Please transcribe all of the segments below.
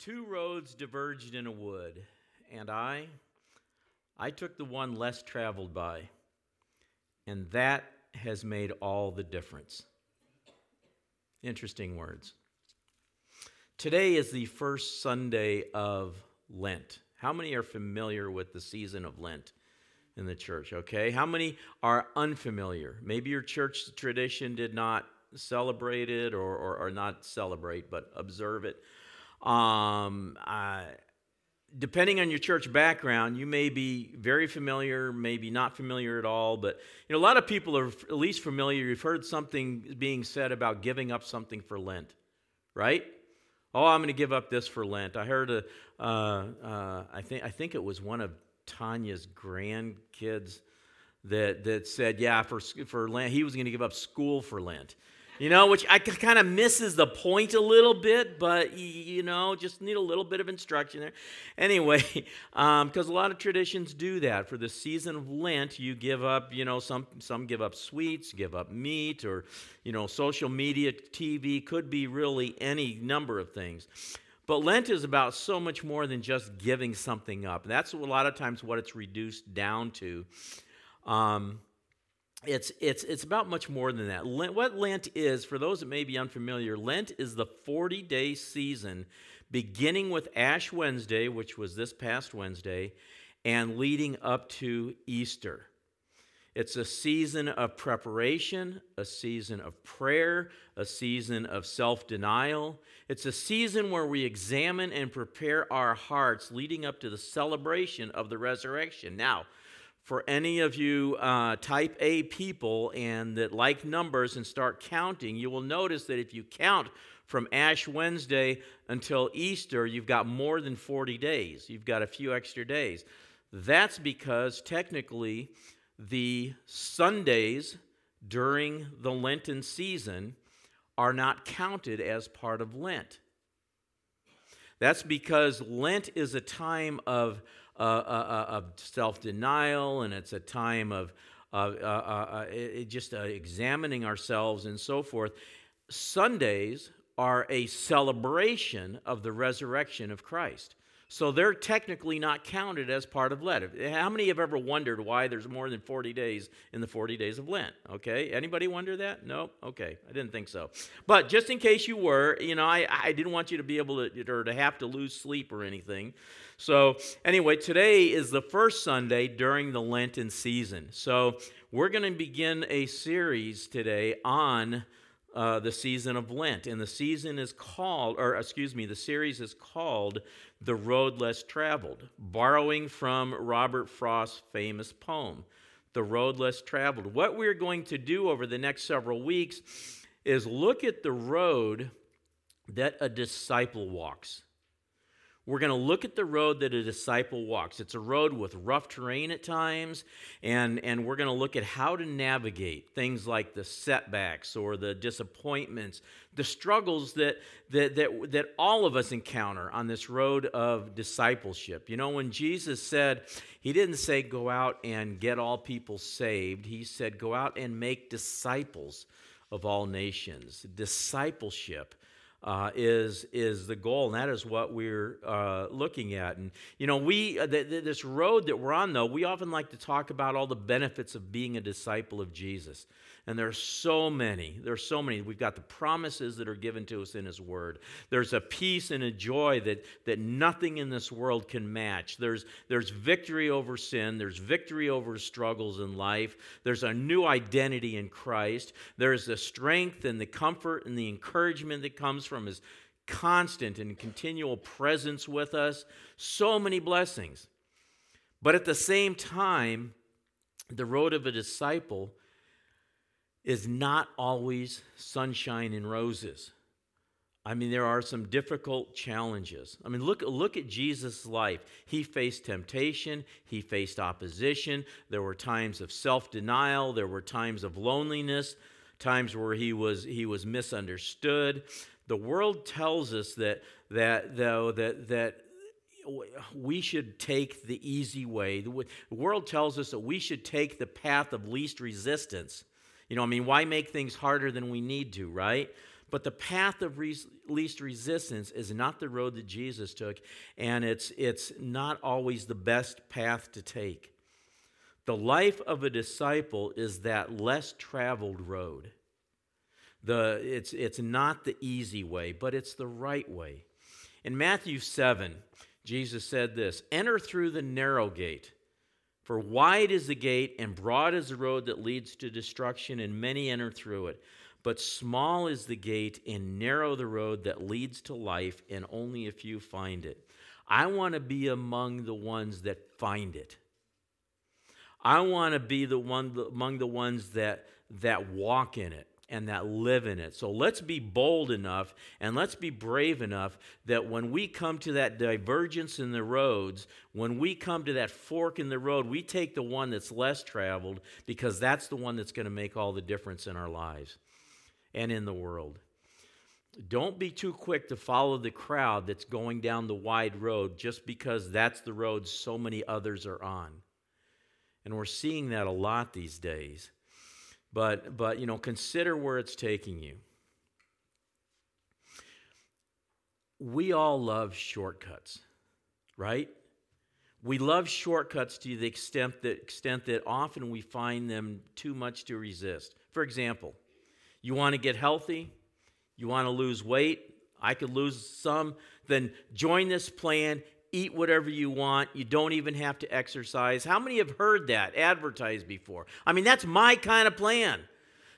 Two roads diverged in a wood, and I, I took the one less traveled by, and that has made all the difference. Interesting words. Today is the first Sunday of Lent. How many are familiar with the season of Lent in the church? Okay. How many are unfamiliar? Maybe your church tradition did not celebrate it or, or, or not celebrate, but observe it. Um, uh, depending on your church background, you may be very familiar, maybe not familiar at all. But you know, a lot of people are at least familiar. You've heard something being said about giving up something for Lent, right? Oh, I'm going to give up this for Lent. I heard a, uh, uh, I think I think it was one of Tanya's grandkids that that said, yeah, for for Lent, he was going to give up school for Lent you know, which I kind of misses the point a little bit, but you know, just need a little bit of instruction there. Anyway, because um, a lot of traditions do that for the season of Lent, you give up, you know, some some give up sweets, give up meat, or you know, social media, TV could be really any number of things. But Lent is about so much more than just giving something up. That's a lot of times what it's reduced down to. Um, it's it's it's about much more than that. Lent, what Lent is, for those that may be unfamiliar, Lent is the 40-day season beginning with Ash Wednesday, which was this past Wednesday, and leading up to Easter. It's a season of preparation, a season of prayer, a season of self denial. It's a season where we examine and prepare our hearts leading up to the celebration of the resurrection. Now, for any of you uh, type A people and that like numbers and start counting, you will notice that if you count from Ash Wednesday until Easter, you've got more than 40 days. You've got a few extra days. That's because technically the Sundays during the Lenten season are not counted as part of Lent. That's because Lent is a time of uh, uh, uh, of self denial, and it's a time of uh, uh, just examining ourselves and so forth. Sundays are a celebration of the resurrection of Christ. So they're technically not counted as part of Lent. How many have ever wondered why there's more than 40 days in the 40 days of Lent? Okay, anybody wonder that? No? Okay, I didn't think so. But just in case you were, you know, I, I didn't want you to be able to, or to have to lose sleep or anything. So anyway, today is the first Sunday during the Lenten season. So we're going to begin a series today on uh, the season of Lent. And the season is called, or excuse me, the series is called The Road Less Traveled, borrowing from Robert Frost's famous poem, The Road Less Traveled. What we're going to do over the next several weeks is look at the road that a disciple walks. We're going to look at the road that a disciple walks. It's a road with rough terrain at times, and, and we're going to look at how to navigate things like the setbacks or the disappointments, the struggles that, that, that, that all of us encounter on this road of discipleship. You know, when Jesus said, He didn't say go out and get all people saved, He said go out and make disciples of all nations. Discipleship uh, is is the goal, and that is what we're uh, looking at. And you know, we uh, th- th- this road that we're on, though, we often like to talk about all the benefits of being a disciple of Jesus. And there's so many. There's so many. We've got the promises that are given to us in His Word. There's a peace and a joy that, that nothing in this world can match. There's, there's victory over sin. There's victory over struggles in life. There's a new identity in Christ. There's the strength and the comfort and the encouragement that comes from His constant and continual presence with us. So many blessings. But at the same time, the road of a disciple is not always sunshine and roses. I mean, there are some difficult challenges. I mean, look, look at Jesus' life. He faced temptation, he faced opposition. There were times of self denial, there were times of loneliness, times where he was, he was misunderstood. The world tells us that, that though, that, that we should take the easy way. The world tells us that we should take the path of least resistance. You know, I mean, why make things harder than we need to, right? But the path of least resistance is not the road that Jesus took, and it's, it's not always the best path to take. The life of a disciple is that less traveled road. The, it's, it's not the easy way, but it's the right way. In Matthew 7, Jesus said this Enter through the narrow gate, for wide is the gate and broad is the road that leads to destruction, and many enter through it. But small is the gate and narrow the road that leads to life, and only a few find it. I want to be among the ones that find it. I want to be the one among the ones that that walk in it and that live in it. So let's be bold enough and let's be brave enough that when we come to that divergence in the roads, when we come to that fork in the road, we take the one that's less traveled because that's the one that's going to make all the difference in our lives and in the world. Don't be too quick to follow the crowd that's going down the wide road just because that's the road so many others are on. And we're seeing that a lot these days. But, but you know, consider where it's taking you. We all love shortcuts, right? We love shortcuts to the extent that, extent that often we find them too much to resist. For example, you want to get healthy, you want to lose weight, I could lose some, then join this plan eat whatever you want. You don't even have to exercise. How many have heard that advertised before? I mean, that's my kind of plan.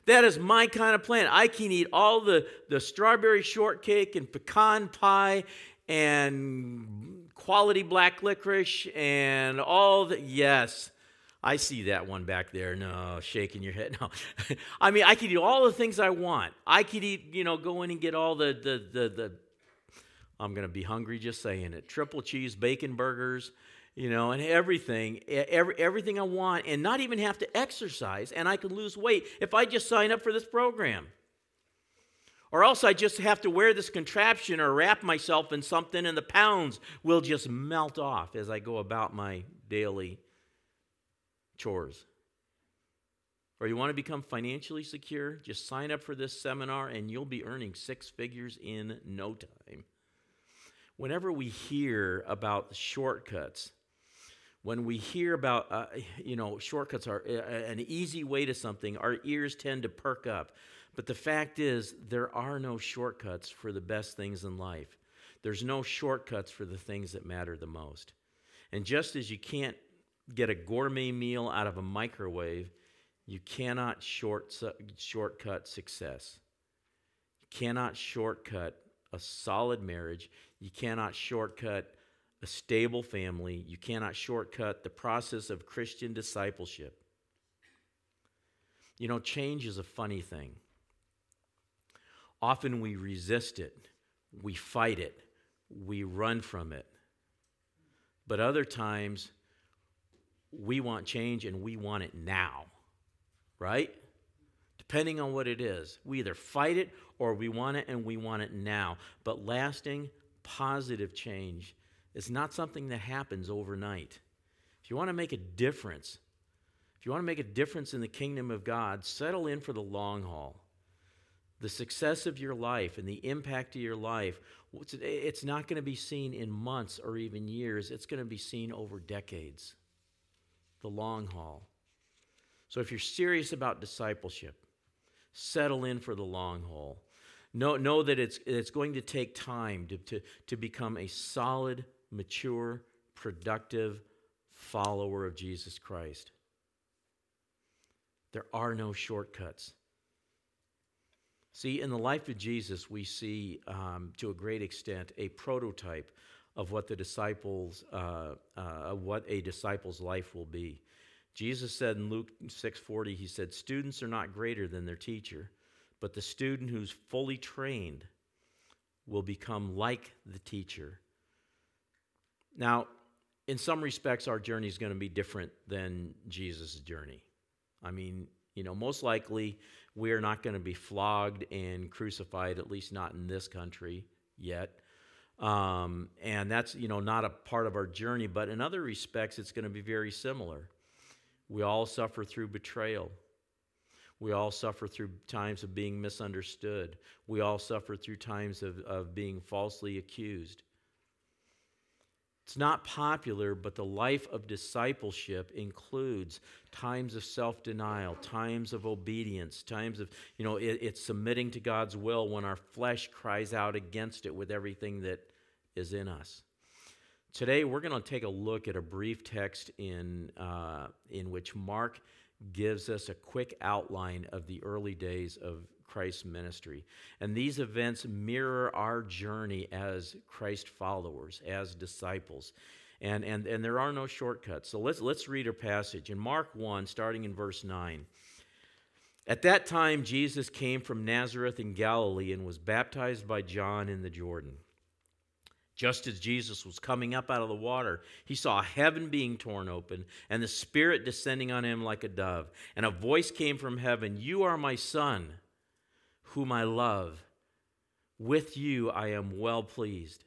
That is my kind of plan. I can eat all the, the strawberry shortcake and pecan pie and quality black licorice and all the. Yes, I see that one back there. No, shaking your head. No. I mean, I could eat all the things I want. I could eat, you know, go in and get all the, the, the, the I'm going to be hungry just saying it. Triple cheese bacon burgers, you know, and everything, every, everything I want, and not even have to exercise, and I can lose weight if I just sign up for this program. Or else I just have to wear this contraption or wrap myself in something, and the pounds will just melt off as I go about my daily chores. Or you want to become financially secure? Just sign up for this seminar, and you'll be earning six figures in no time whenever we hear about shortcuts, when we hear about uh, you know shortcuts are uh, an easy way to something our ears tend to perk up. But the fact is there are no shortcuts for the best things in life. There's no shortcuts for the things that matter the most. And just as you can't get a gourmet meal out of a microwave you cannot short, shortcut success. You cannot shortcut a solid marriage. You cannot shortcut a stable family. You cannot shortcut the process of Christian discipleship. You know, change is a funny thing. Often we resist it, we fight it, we run from it. But other times, we want change and we want it now, right? Depending on what it is. We either fight it or we want it and we want it now. But lasting, positive change is not something that happens overnight. If you want to make a difference, if you want to make a difference in the kingdom of God, settle in for the long haul. The success of your life and the impact of your life, it's not going to be seen in months or even years. It's going to be seen over decades. The long haul. So if you're serious about discipleship, settle in for the long haul. Know, know that it's, it's going to take time to, to, to become a solid, mature, productive follower of Jesus Christ. There are no shortcuts. See, in the life of Jesus, we see um, to a great extent a prototype of what the disciples, uh, uh, what a disciple's life will be. Jesus said in Luke 6:40, he said, "Students are not greater than their teacher, but the student who's fully trained will become like the teacher." Now, in some respects, our journey is going to be different than Jesus' journey. I mean, you know, most likely we are not going to be flogged and crucified, at least not in this country yet. Um, and that's, you know, not a part of our journey, but in other respects, it's going to be very similar. We all suffer through betrayal. We all suffer through times of being misunderstood. We all suffer through times of, of being falsely accused. It's not popular, but the life of discipleship includes times of self denial, times of obedience, times of, you know, it, it's submitting to God's will when our flesh cries out against it with everything that is in us. Today, we're going to take a look at a brief text in, uh, in which Mark gives us a quick outline of the early days of Christ's ministry. And these events mirror our journey as Christ followers, as disciples. And, and, and there are no shortcuts. So let's, let's read a passage. In Mark 1, starting in verse 9. At that time, Jesus came from Nazareth in Galilee and was baptized by John in the Jordan. Just as Jesus was coming up out of the water, he saw heaven being torn open and the Spirit descending on him like a dove. And a voice came from heaven You are my Son whom I love. With you I am well pleased.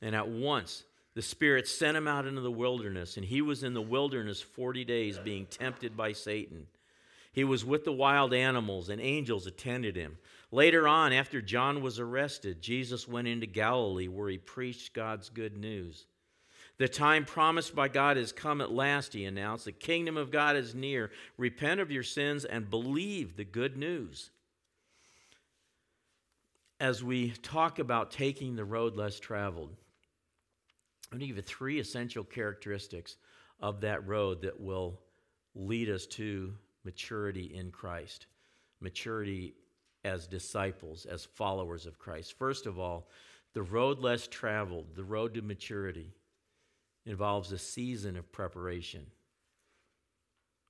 And at once the Spirit sent him out into the wilderness, and he was in the wilderness 40 days being tempted by Satan. He was with the wild animals, and angels attended him. Later on, after John was arrested, Jesus went into Galilee where he preached God's good news. The time promised by God has come at last, he announced. The kingdom of God is near. Repent of your sins and believe the good news as we talk about taking the road less traveled, I'm going to give you three essential characteristics of that road that will lead us to maturity in Christ, maturity as disciples, as followers of Christ. First of all, the road less traveled, the road to maturity, involves a season of preparation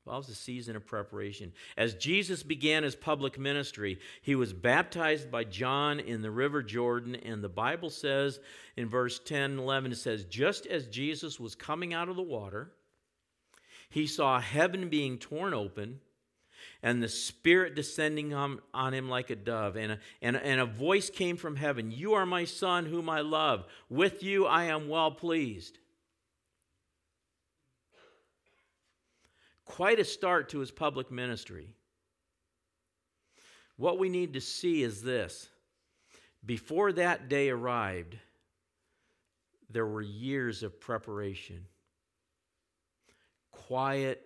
involves a season of preparation. As Jesus began his public ministry, he was baptized by John in the river Jordan, and the Bible says in verse 10 and 11, it says, Just as Jesus was coming out of the water, he saw heaven being torn open and the Spirit descending on, on him like a dove. And a, and, and a voice came from heaven You are my Son, whom I love. With you I am well pleased. Quite a start to his public ministry. What we need to see is this before that day arrived, there were years of preparation. Quiet,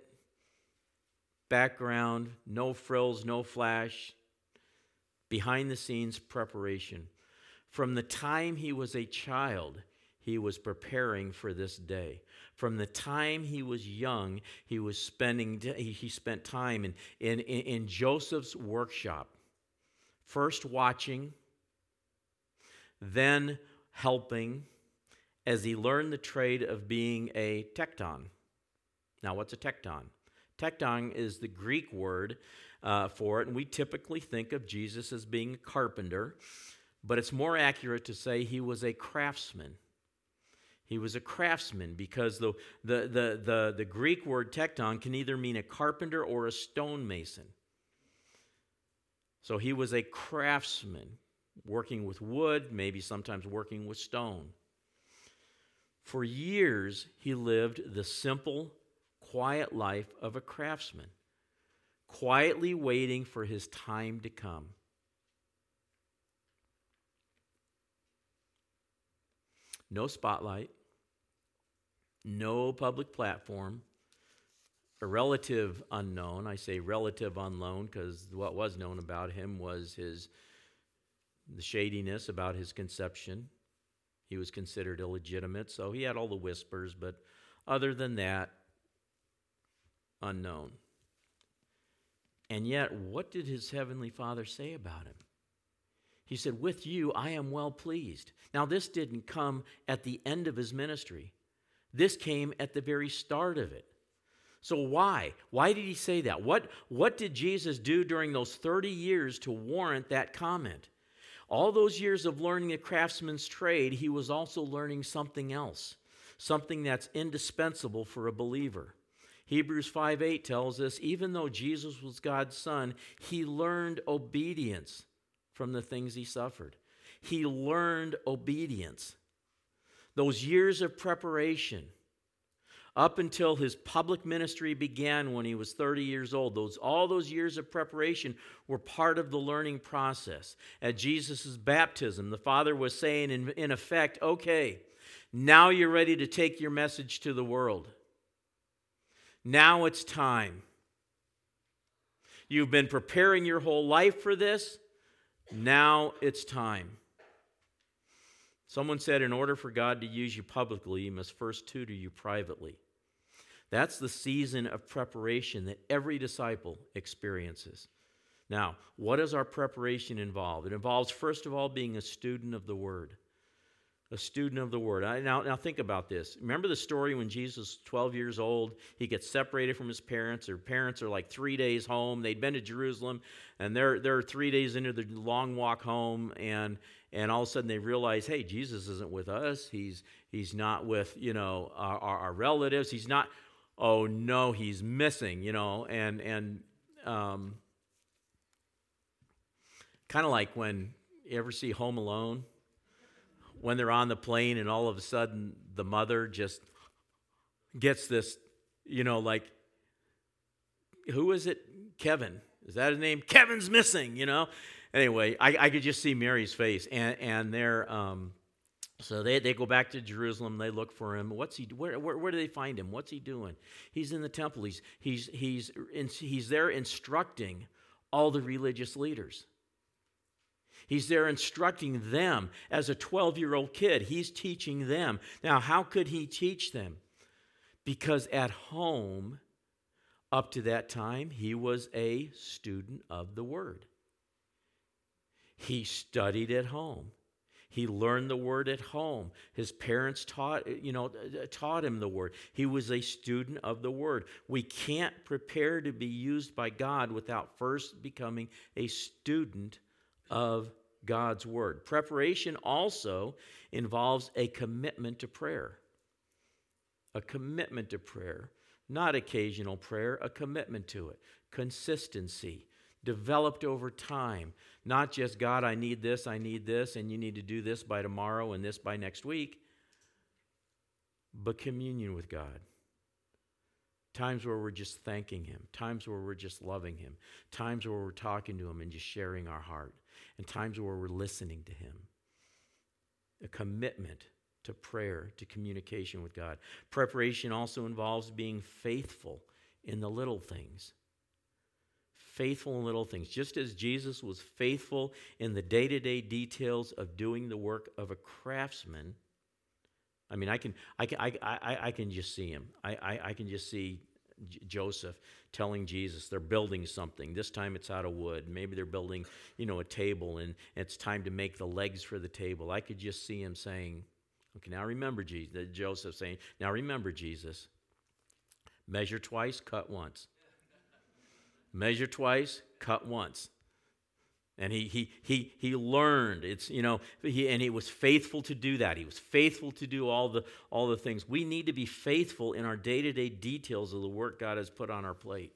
background, no frills, no flash, behind the scenes preparation. From the time he was a child, he was preparing for this day. From the time he was young, he was spending he spent time in, in, in Joseph's workshop, first watching, then helping, as he learned the trade of being a tekton. Now, what's a tekton? Tekton is the Greek word uh, for it, and we typically think of Jesus as being a carpenter, but it's more accurate to say he was a craftsman. He was a craftsman because the, the, the, the, the Greek word tekton can either mean a carpenter or a stonemason. So he was a craftsman, working with wood, maybe sometimes working with stone. For years, he lived the simple, quiet life of a craftsman, quietly waiting for his time to come. No spotlight, no public platform, a relative unknown. I say relative unknown because what was known about him was his the shadiness about his conception. He was considered illegitimate, so he had all the whispers, but other than that, unknown. And yet, what did his heavenly Father say about him? He said, With you I am well pleased. Now, this didn't come at the end of his ministry. This came at the very start of it. So why? Why did he say that? What, what did Jesus do during those 30 years to warrant that comment? All those years of learning a craftsman's trade, he was also learning something else, something that's indispensable for a believer. Hebrews 5 8 tells us even though Jesus was God's son, he learned obedience from the things he suffered. He learned obedience those years of preparation, up until his public ministry began when he was 30 years old. Those, all those years of preparation were part of the learning process. At Jesus' baptism, the Father was saying, in, in effect, okay, now you're ready to take your message to the world. Now it's time. You've been preparing your whole life for this. Now it's time. Someone said, in order for God to use you publicly, he must first tutor you privately. That's the season of preparation that every disciple experiences. Now, what does our preparation involve? It involves, first of all, being a student of the Word. A student of the Word. I, now, now, think about this. Remember the story when Jesus was 12 years old? He gets separated from his parents. Their parents are like three days home. They'd been to Jerusalem, and they're, they're three days into the long walk home, and, and all of a sudden they realize, hey, Jesus isn't with us. He's, he's not with, you know, our, our relatives. He's not oh no, he's missing, you know, and and um, kind of like when you ever see Home Alone, when they're on the plane and all of a sudden the mother just gets this, you know, like who is it? Kevin. Is that his name? Kevin's missing, you know. Anyway, I, I could just see Mary's face, and and they're um, so they, they go back to Jerusalem. They look for him. What's he? Where, where, where do they find him? What's he doing? He's in the temple. He's he's he's he's there instructing all the religious leaders. He's there instructing them as a 12 year old kid. He's teaching them. Now, how could he teach them? Because at home, up to that time, he was a student of the word. He studied at home. He learned the word at home. His parents taught, you know, taught him the word. He was a student of the word. We can't prepare to be used by God without first becoming a student of God's word. Preparation also involves a commitment to prayer. A commitment to prayer, not occasional prayer, a commitment to it. Consistency, developed over time. Not just, God, I need this, I need this, and you need to do this by tomorrow and this by next week, but communion with God. Times where we're just thanking Him, times where we're just loving Him, times where we're talking to Him and just sharing our heart, and times where we're listening to Him. A commitment to prayer, to communication with God. Preparation also involves being faithful in the little things faithful in little things. Just as Jesus was faithful in the day to day details of doing the work of a craftsman. I mean, I can, I can, I, I, I can just see him. I, I, I can just see Joseph telling Jesus they're building something. This time it's out of wood. Maybe they're building, you know, a table and it's time to make the legs for the table. I could just see him saying, okay, now remember Jesus, Joseph saying, now remember Jesus. Measure twice, cut once measure twice, cut once. And he, he, he, he learned. It's, you know, he, and he was faithful to do that. He was faithful to do all the, all the things. We need to be faithful in our day to day details of the work God has put on our plate,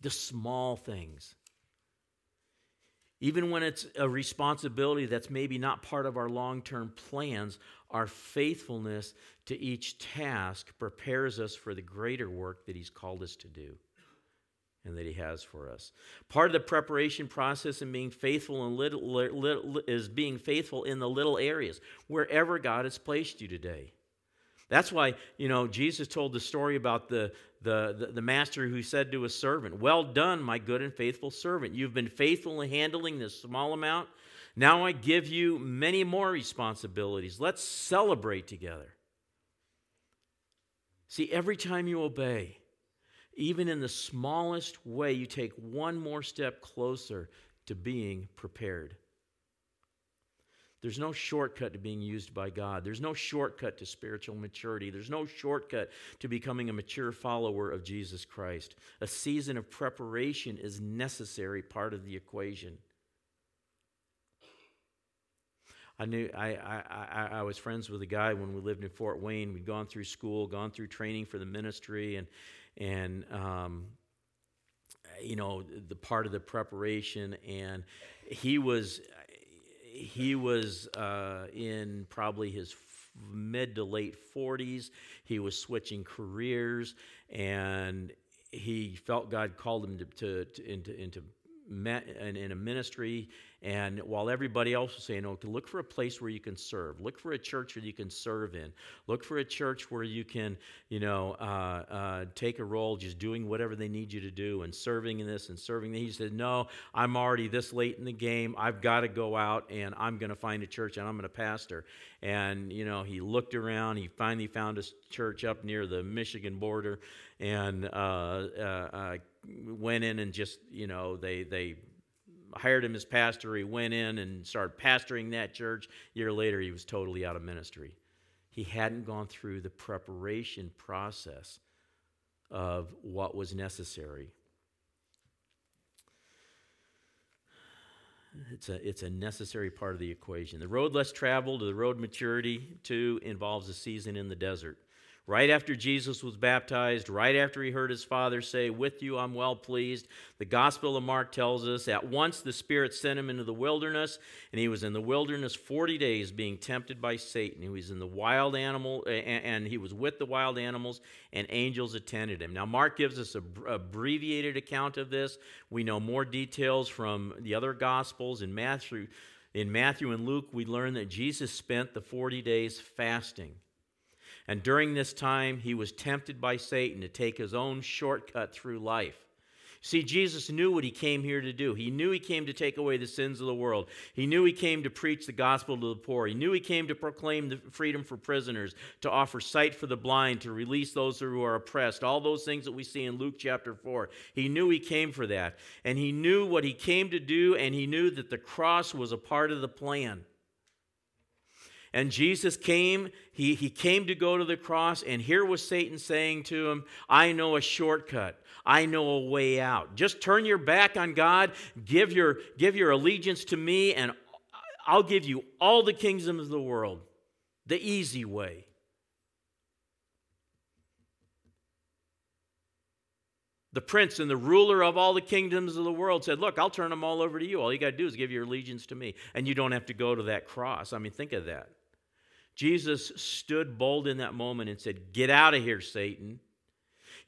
the small things. Even when it's a responsibility that's maybe not part of our long term plans, our faithfulness to each task prepares us for the greater work that He's called us to do and that He has for us. Part of the preparation process in being faithful in little, little, is being faithful in the little areas, wherever God has placed you today. That's why, you know, Jesus told the story about the, the, the, the, master who said to a servant, Well done, my good and faithful servant. You've been faithful in handling this small amount. Now I give you many more responsibilities. Let's celebrate together. See, every time you obey, even in the smallest way, you take one more step closer to being prepared. There's no shortcut to being used by God. There's no shortcut to spiritual maturity. There's no shortcut to becoming a mature follower of Jesus Christ. A season of preparation is necessary part of the equation. I knew I, I, I, I was friends with a guy when we lived in Fort Wayne. We'd gone through school, gone through training for the ministry, and and um, you know the part of the preparation and he was he was uh, in probably his mid to late 40s. He was switching careers, and he felt God called him to, to, to into, into in, in a ministry and while everybody else was saying, oh, look for a place where you can serve, look for a church where you can serve in, look for a church where you can, you know, uh, uh, take a role just doing whatever they need you to do and serving in this and serving. That. He said, no, I'm already this late in the game. I've got to go out and I'm going to find a church and I'm going to pastor. And, you know, he looked around. He finally found a church up near the Michigan border and uh, uh, uh went in and just, you know, they, they, hired him as pastor. He went in and started pastoring that church. A year later, he was totally out of ministry. He hadn't gone through the preparation process of what was necessary. It's a, it's a necessary part of the equation. The road less traveled, the road maturity, too, involves a season in the desert right after Jesus was baptized, right after he heard his father say, With you I'm well pleased, the Gospel of Mark tells us at once the Spirit sent him into the wilderness, and he was in the wilderness 40 days being tempted by Satan. He was in the wild animal, and he was with the wild animals, and angels attended him. Now, Mark gives us a abbreviated account of this. We know more details from the other Gospels. In Matthew, in Matthew and Luke, we learn that Jesus spent the 40 days fasting. And during this time, he was tempted by Satan to take his own shortcut through life. See, Jesus knew what he came here to do. He knew he came to take away the sins of the world. He knew he came to preach the gospel to the poor. He knew he came to proclaim the freedom for prisoners, to offer sight for the blind, to release those who are oppressed. All those things that we see in Luke chapter 4. He knew he came for that. And he knew what he came to do, and he knew that the cross was a part of the plan. And Jesus came, he, he came to go to the cross, and here was Satan saying to him, I know a shortcut. I know a way out. Just turn your back on God, give your, give your allegiance to me, and I'll give you all the kingdoms of the world. The easy way. The prince and the ruler of all the kingdoms of the world said, Look, I'll turn them all over to you. All you got to do is give your allegiance to me. And you don't have to go to that cross. I mean, think of that. Jesus stood bold in that moment and said, Get out of here, Satan.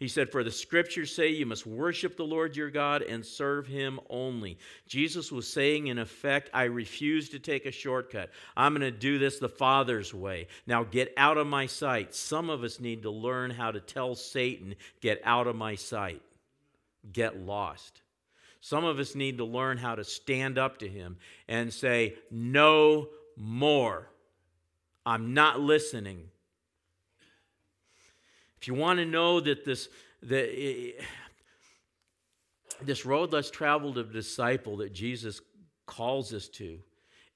He said, For the scriptures say you must worship the Lord your God and serve him only. Jesus was saying, in effect, I refuse to take a shortcut. I'm going to do this the Father's way. Now get out of my sight. Some of us need to learn how to tell Satan, Get out of my sight. Get lost. Some of us need to learn how to stand up to him and say, No more. I'm not listening. If you want to know that this, the, this road less traveled of disciple that Jesus calls us to,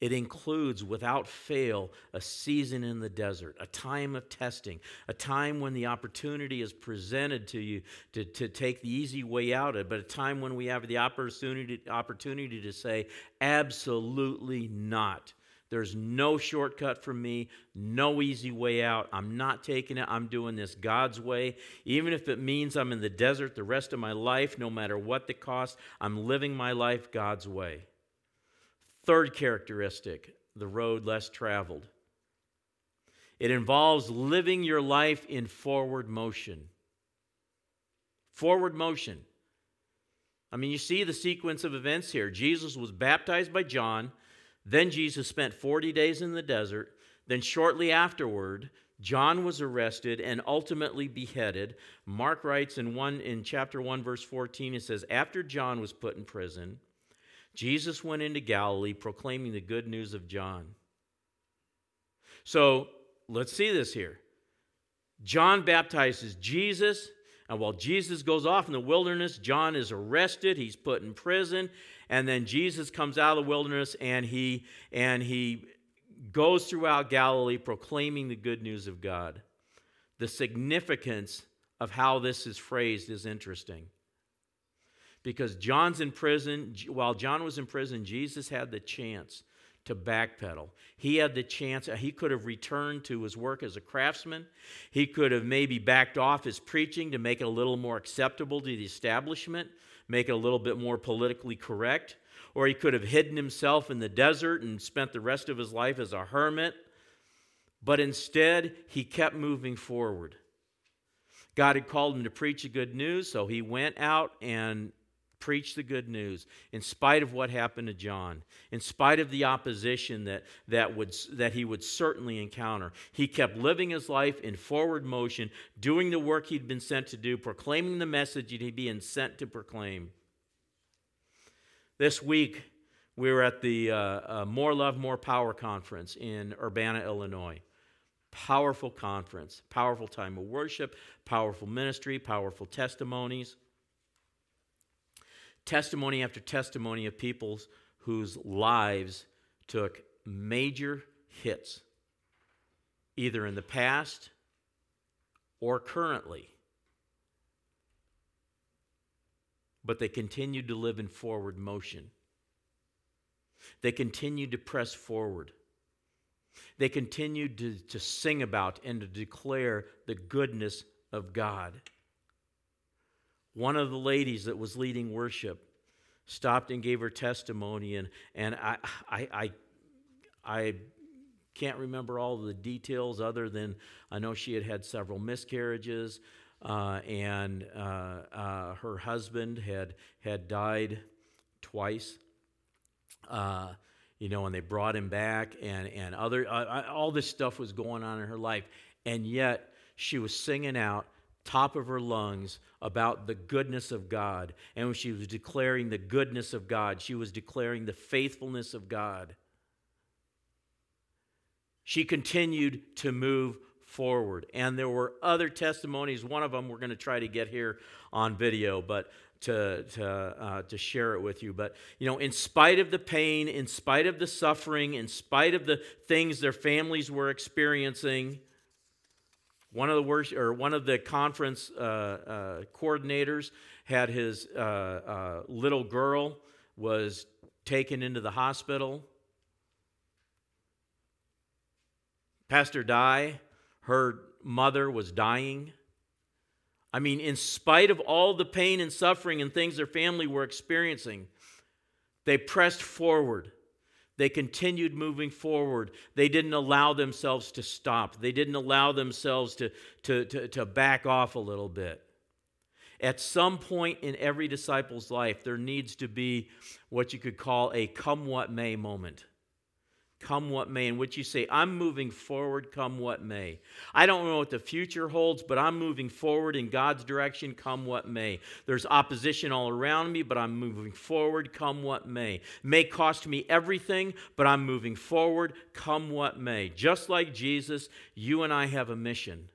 it includes, without fail, a season in the desert, a time of testing, a time when the opportunity is presented to you to, to take the easy way out of it, but a time when we have the opportunity, opportunity to say, absolutely not. There's no shortcut for me, no easy way out. I'm not taking it. I'm doing this God's way. Even if it means I'm in the desert the rest of my life, no matter what the cost, I'm living my life God's way. Third characteristic the road less traveled. It involves living your life in forward motion. Forward motion. I mean, you see the sequence of events here. Jesus was baptized by John. Then Jesus spent 40 days in the desert. Then, shortly afterward, John was arrested and ultimately beheaded. Mark writes in, one, in chapter 1, verse 14, it says, After John was put in prison, Jesus went into Galilee proclaiming the good news of John. So let's see this here. John baptizes Jesus, while Jesus goes off in the wilderness, John is arrested, he's put in prison, and then Jesus comes out of the wilderness and he and he goes throughout Galilee proclaiming the good news of God. The significance of how this is phrased is interesting. Because John's in prison, while John was in prison, Jesus had the chance to backpedal. He had the chance, he could have returned to his work as a craftsman. He could have maybe backed off his preaching to make it a little more acceptable to the establishment make it a little bit more politically correct. Or he could have hidden himself in the desert and spent the rest of his life as a hermit. but instead he kept moving forward. God had called him to preach the good news, so he went out and preached the good news in spite of what happened to John, in spite of the opposition that, that, would, that he would certainly encounter. He kept living his life in forward motion, doing the work he'd been sent to do, proclaiming the message he'd been sent to proclaim. This week, we were at the uh, uh, More Love, More Power conference in Urbana, Illinois. Powerful conference, powerful time of worship, powerful ministry, powerful testimonies. Testimony after testimony of people whose lives took major hits, either in the past or currently. But they continued to live in forward motion. They continued to press forward. They continued to, to sing about and to declare the goodness of God. One of the ladies that was leading worship stopped and gave her testimony, and, and I, I, I, I can't remember all the details other than I know she had had several miscarriages, uh, and uh, uh, her husband had, had died twice. Uh, you know, and they brought him back, and and other uh, all this stuff was going on in her life, and yet she was singing out top of her lungs about the goodness of God, and when she was declaring the goodness of God, she was declaring the faithfulness of God. She continued to move forward. And there were other testimonies. One of them we're going to try to get here on video, but to, to, uh, to share it with you. But, you know, in spite of the pain, in spite of the suffering, in spite of the things their families were experiencing, one of the worst, or one of the conference uh, uh, coordinators had his uh, uh, little girl was taken into the hospital. Pastor Di, her mother was dying. I mean, in spite of all the pain and suffering and things their family were experiencing, they pressed forward. They continued moving forward. They didn't allow themselves to stop. They didn't allow themselves to, to, to, to back off a little bit. At some point in every disciple's life, there needs to be what you could call a come what may moment come what may, in which you say, I'm moving forward, come what may. I don't know what the future holds, but I'm moving forward in God's direction, come what may. There's opposition all around me, but I'm moving forward, come what may. may cost me everything, but I'm moving forward, come what may. Just like Jesus, you and I have a mission.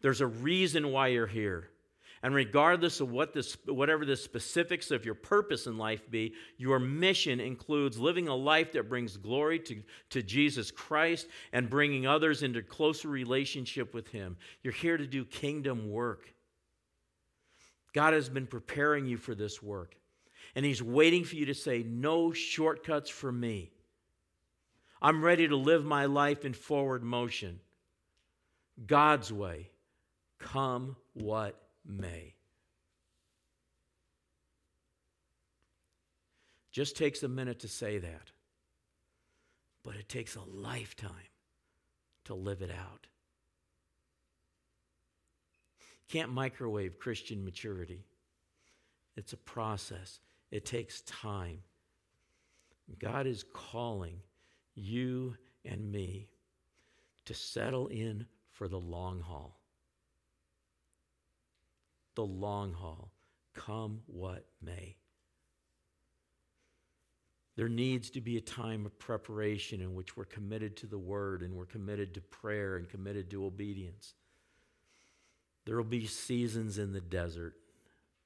There's a reason why you're here. And regardless of what this, whatever the specifics of your purpose in life be, your mission includes living a life that brings glory to, to Jesus Christ and bringing others into closer relationship with Him. You're here to do kingdom work. God has been preparing you for this work, and He's waiting for you to say, No shortcuts for me. I'm ready to live my life in forward motion. God's way. Come what may. Just takes a minute to say that, but it takes a lifetime to live it out. Can't microwave Christian maturity. It's a process, it takes time. God is calling you and me to settle in for the long haul the long haul, come what may. There needs to be a time of preparation in which we're committed to the word and we're committed to prayer and committed to obedience. There will be seasons in the desert,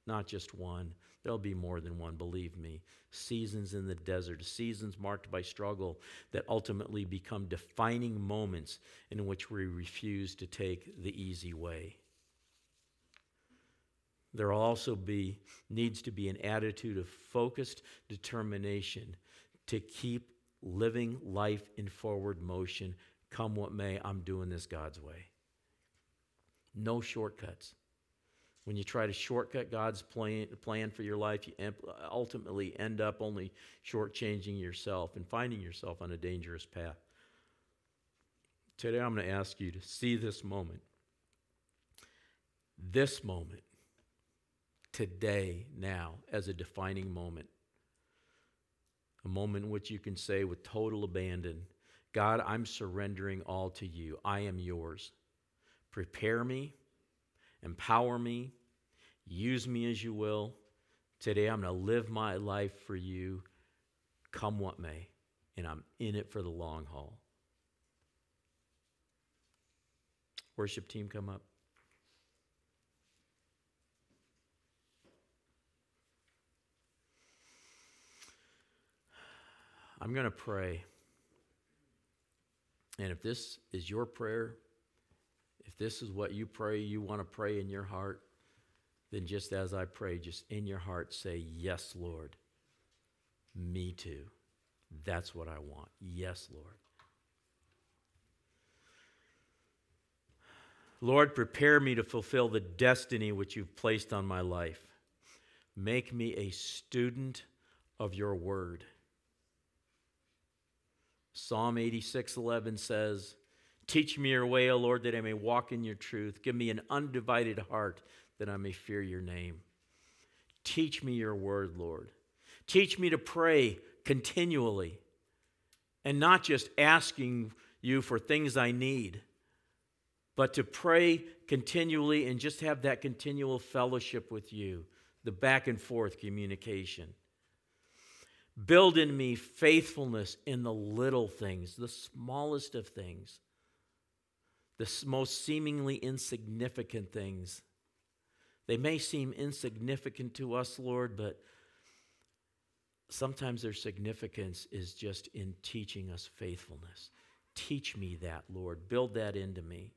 not just one. There'll be more than one, believe me. Seasons in the desert, seasons marked by struggle that ultimately become defining moments in which we refuse to take the easy way there also be needs to be an attitude of focused determination to keep living life in forward motion. Come what may i'm doing this god's way. No shortcuts. When you try to shortcut god's plan, plan for your life you ultimately end up only shortchanging yourself and finding yourself on a dangerous path. Today, I'm going to ask you to see this moment. This moment, today, now, as a defining moment. A moment in which you can say with total abandon, God, I'm surrendering all to you. I am yours. Prepare me, empower me, use me as you will. Today, I'm going to live my life for you, come what may, and I'm in it for the long haul. Worship team, come up. I'm going to pray. And if this is your prayer, if this is what you pray, you want to pray in your heart, then just as I pray, just in your heart say, Yes, Lord. Me too. That's what I want. Yes, Lord. Lord, prepare me to fulfill the destiny which you've placed on my life. Make me a student of your word. Psalm 86:11 says, "Teach me your way, O Lord, that I may walk in your truth. Give me an undivided heart that I may fear your name. Teach me your word, Lord. Teach me to pray continually and not just asking you for things I need, but to pray continually and just have that continual fellowship with you, the back and forth communication. Build in me faithfulness in the little things, the smallest of things, the most seemingly insignificant things. They may seem insignificant to us, Lord, but sometimes their significance is just in teaching us faithfulness. Teach me that, Lord. Build that into me.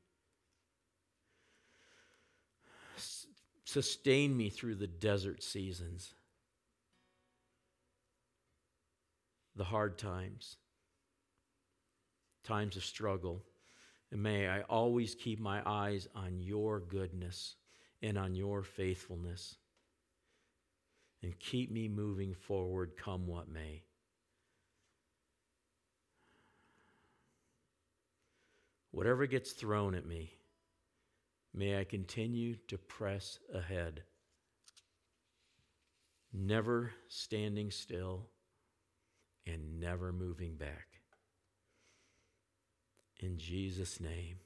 Sustain me through the desert seasons. The hard times, times of struggle. And may I always keep my eyes on your goodness and on your faithfulness. And keep me moving forward, come what may. Whatever gets thrown at me, may I continue to press ahead, never standing still and never moving back. In Jesus' name.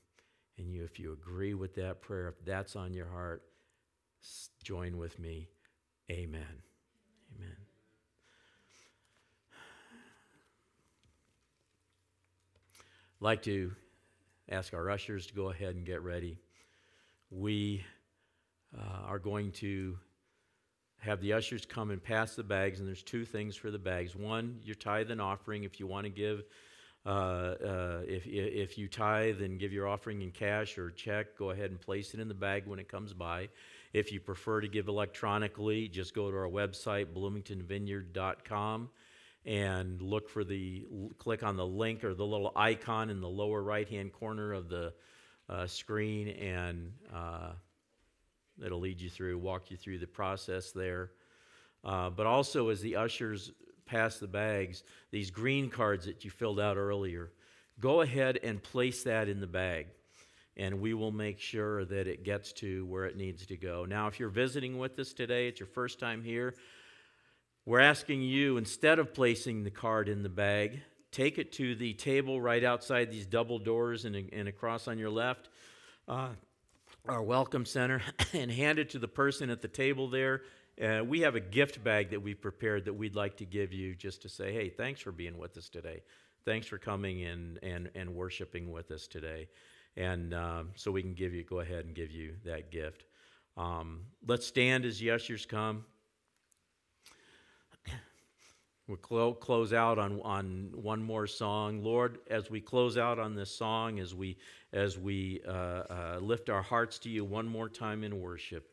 And you, if you agree with that prayer, if that's on your heart, join with me. Amen. Amen. I'd like to ask our ushers to go ahead and get ready. We uh, are going to have the ushers come and pass the bags, and there's two things for the bags. One, your tithe and offering. If you want to give, uh, uh, if, if you tithe and give your offering in cash or check, go ahead and place it in the bag when it comes by. If you prefer to give electronically, just go to our website, bloomingtonvineyard.com, and look for the, click on the link or the little icon in the lower right hand corner of the uh, screen, and uh, that'll lead you through, walk you through the process there. Uh, but also, as the ushers pass the bags, these green cards that you filled out earlier, go ahead and place that in the bag, and we will make sure that it gets to where it needs to go. Now, if you're visiting with us today, it's your first time here, we're asking you, instead of placing the card in the bag, take it to the table right outside these double doors and, and across on your left. Uh, our welcome center and hand it to the person at the table there. Uh, we have a gift bag that we've prepared that we'd like to give you just to say, hey, thanks for being with us today. Thanks for coming and, and, and worshiping with us today. And um, so we can give you, go ahead and give you that gift. Um, let's stand as the ushers come. We'll clo- close out on, on one more song. Lord, as we close out on this song, as we, as we uh, uh, lift our hearts to you one more time in worship,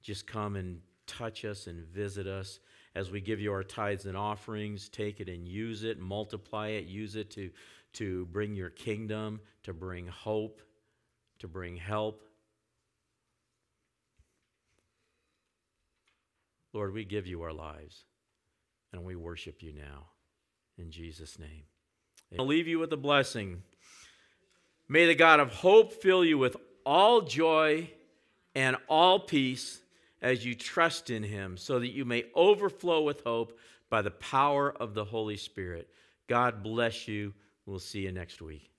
just come and touch us and visit us as we give you our tithes and offerings. Take it and use it, multiply it, use it to, to bring your kingdom, to bring hope, to bring help. Lord, we give you our lives. And we worship you now. In Jesus' name. I'll leave you with a blessing. May the God of hope fill you with all joy and all peace as you trust in him, so that you may overflow with hope by the power of the Holy Spirit. God bless you. We'll see you next week.